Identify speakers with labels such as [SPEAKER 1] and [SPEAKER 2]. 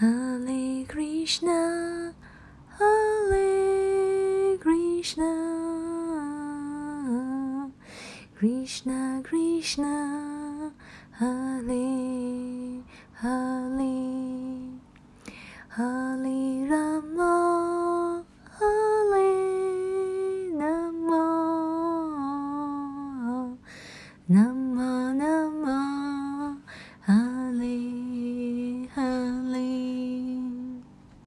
[SPEAKER 1] Hare Krishna, Hare Krishna, Krishna Krishna, Hare Hare, Hare Rama, Hare Rama, Rama